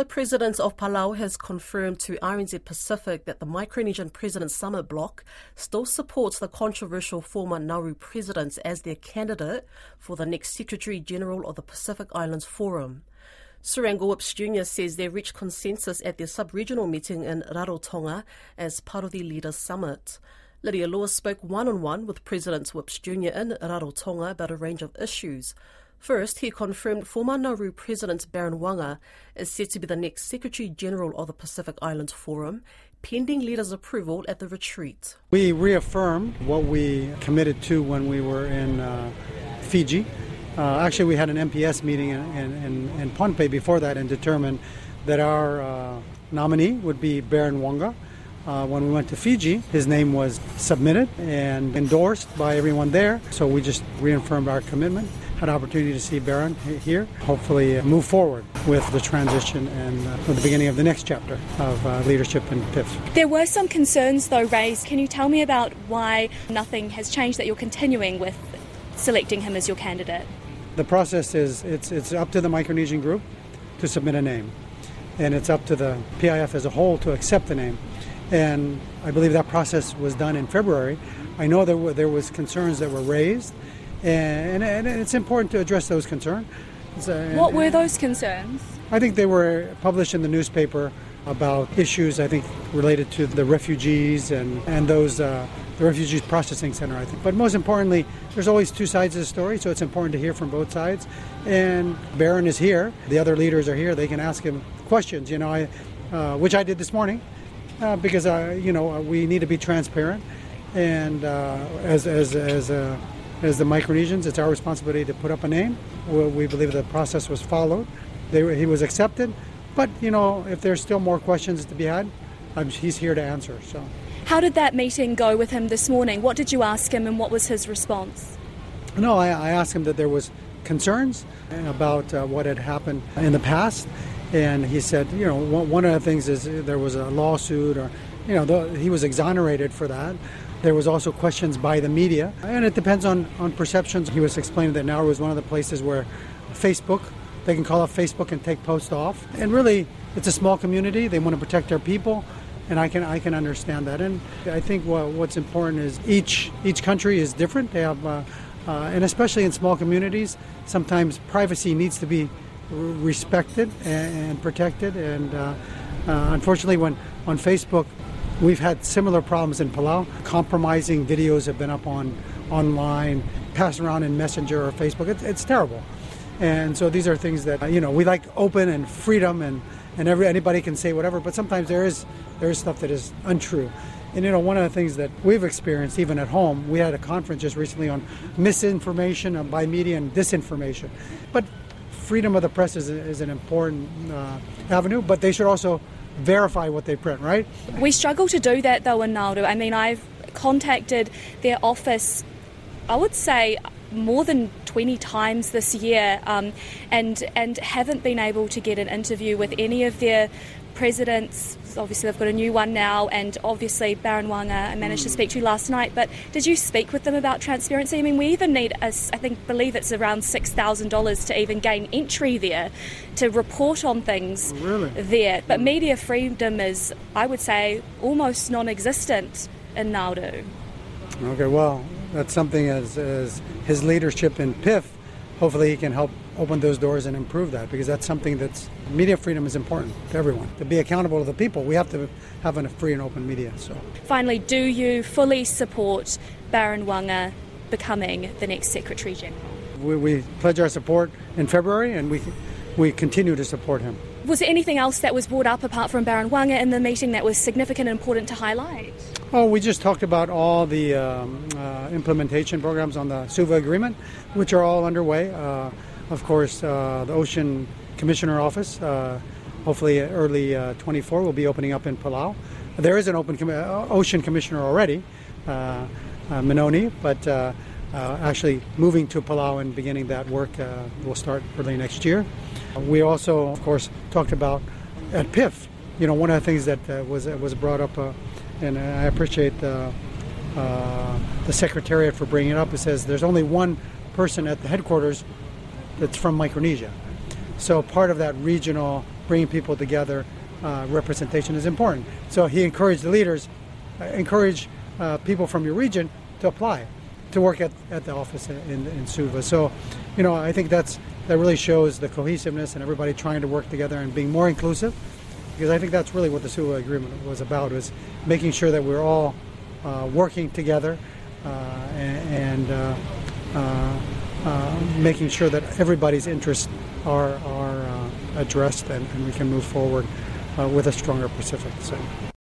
The president of Palau has confirmed to RNZ Pacific that the Micronesian President Summit Bloc still supports the controversial former Nauru president as their candidate for the next Secretary General of the Pacific Islands Forum. Surangel Jr. says they reached consensus at their sub-regional meeting in Rarotonga as part of the Leaders Summit. Lydia Lewis spoke one-on-one with President Whipps Jr. in Rarotonga about a range of issues. First, he confirmed former Nauru President Baron Waqa is set to be the next Secretary General of the Pacific Islands Forum, pending leaders' approval at the retreat. We reaffirmed what we committed to when we were in uh, Fiji. Uh, actually, we had an MPS meeting in, in, in, Pohnpei before that and determined that our uh, nominee would be Baron Waqa. Uh, when we went to Fiji, his name was submitted and endorsed by everyone there, so we just reaffirmed our commitment an opportunity to see Baron here. Hopefully, uh, move forward with the transition and uh, the beginning of the next chapter of uh, leadership in PIF. There were some concerns, though, raised. Can you tell me about why nothing has changed that you're continuing with selecting him as your candidate? The process is it's, it's up to the Micronesian group to submit a name, and it's up to the PIF as a whole to accept the name. And I believe that process was done in February. I know there were, there was concerns that were raised and, and, it's important to address those concerns. Uh, what were those concerns? I think they were published in the newspaper about issues I think related to the refugees and and those uh, the refugees processing center I think. But most importantly, there's always two sides of the story, so it's important to hear from both sides. And Baron is here. The other leaders are here. They can ask him questions. You know, I, uh, which I did this morning, uh, because uh, you know we need to be transparent. And uh, as as as a as the Micronesians, it's our responsibility to put up a name. We believe the process was followed. They, he was accepted. But, you know, if there's still more questions to be had, he's here to answer. So, How did that meeting go with him this morning? What did you ask him and what was his response? No, I, I asked him that there was concerns about uh, what had happened in the past. And he said, you know, one of the things is there was a lawsuit or, you know, he was exonerated for that. There was also questions by the media, and it depends on, on perceptions. He was explaining that Nauru was one of the places where Facebook, they can call up Facebook and take posts off. And really, it's a small community. They want to protect their people, and I can I can understand that. And I think what, what's important is each each country is different. They have, uh, uh, and especially in small communities, sometimes privacy needs to be respected and, and protected. And uh, uh unfortunately, when on Facebook We've had similar problems in Palau. Compromising videos have been up on online, passed around in Messenger or Facebook. It's, it's terrible. And so these are things that you know we like open and freedom and and every, anybody can say whatever. But sometimes there is there is stuff that is untrue. And you know, one of the things that we've experienced even at home, we had a conference just recently on misinformation by media and disinformation. But freedom of the press is, is an important uh, avenue, but they should also verify what they print, right? We struggle to do that though in Nauru. I mean, I've contacted their office, I would say more than 20 times this year um, and and haven't been able to get an interview with any of their presidents. Obviously, they've got a new one now, and obviously Baron Waqa I managed to mm. speak to last night. But did you speak with them about transparency? I mean, we even need, a, I think, believe it's around six thousand dollars to even gain entry there, to report on things really? there. But mm. media freedom is, I would say, almost non-existent in Nauru. Okay, well, that's something as, as his leadership in PIF, hopefully he can help open those doors and improve that because that's something that's media freedom is important to everyone. To be accountable to the people, we have to have a free and open media. So, finally, do you fully support Baron Waqa becoming the next Secretary General? We, we pledge our support in February, and we we continue to support him. Was there anything else that was brought up apart from Baron Waqa in the meeting that was significant and important to highlight? Oh, we just talked about all the um, uh, implementation programs on the SUVA agreement, which are all underway. Uh, of course, uh, the Ocean Commissioner Office, uh, hopefully early uh, 24, will be opening up in Palau. There is an open com- uh, Ocean Commissioner already, Manoni, but actually moving to Palau and beginning that work will start early next year. We also, of course, talked about at PIF. You know, one of the things that was was brought up and I appreciate the, uh, the Secretariat for bringing it up. It says there's only one person at the headquarters that's from Micronesia. So part of that regional bringing people together, uh, representation is important. So he encouraged the leaders, uh, encourage uh, people from your region to apply, to work at, at the office in, in Suva. So, you know, I think that's that really shows the cohesiveness and everybody trying to work together and being more inclusive. Because I think that's really what the Suva agreement was about, was making sure that we're all uh, working together uh, and, uh, uh, uh, making sure that everybody's interests are, are uh, addressed and, and we can move forward with a stronger Pacific. So.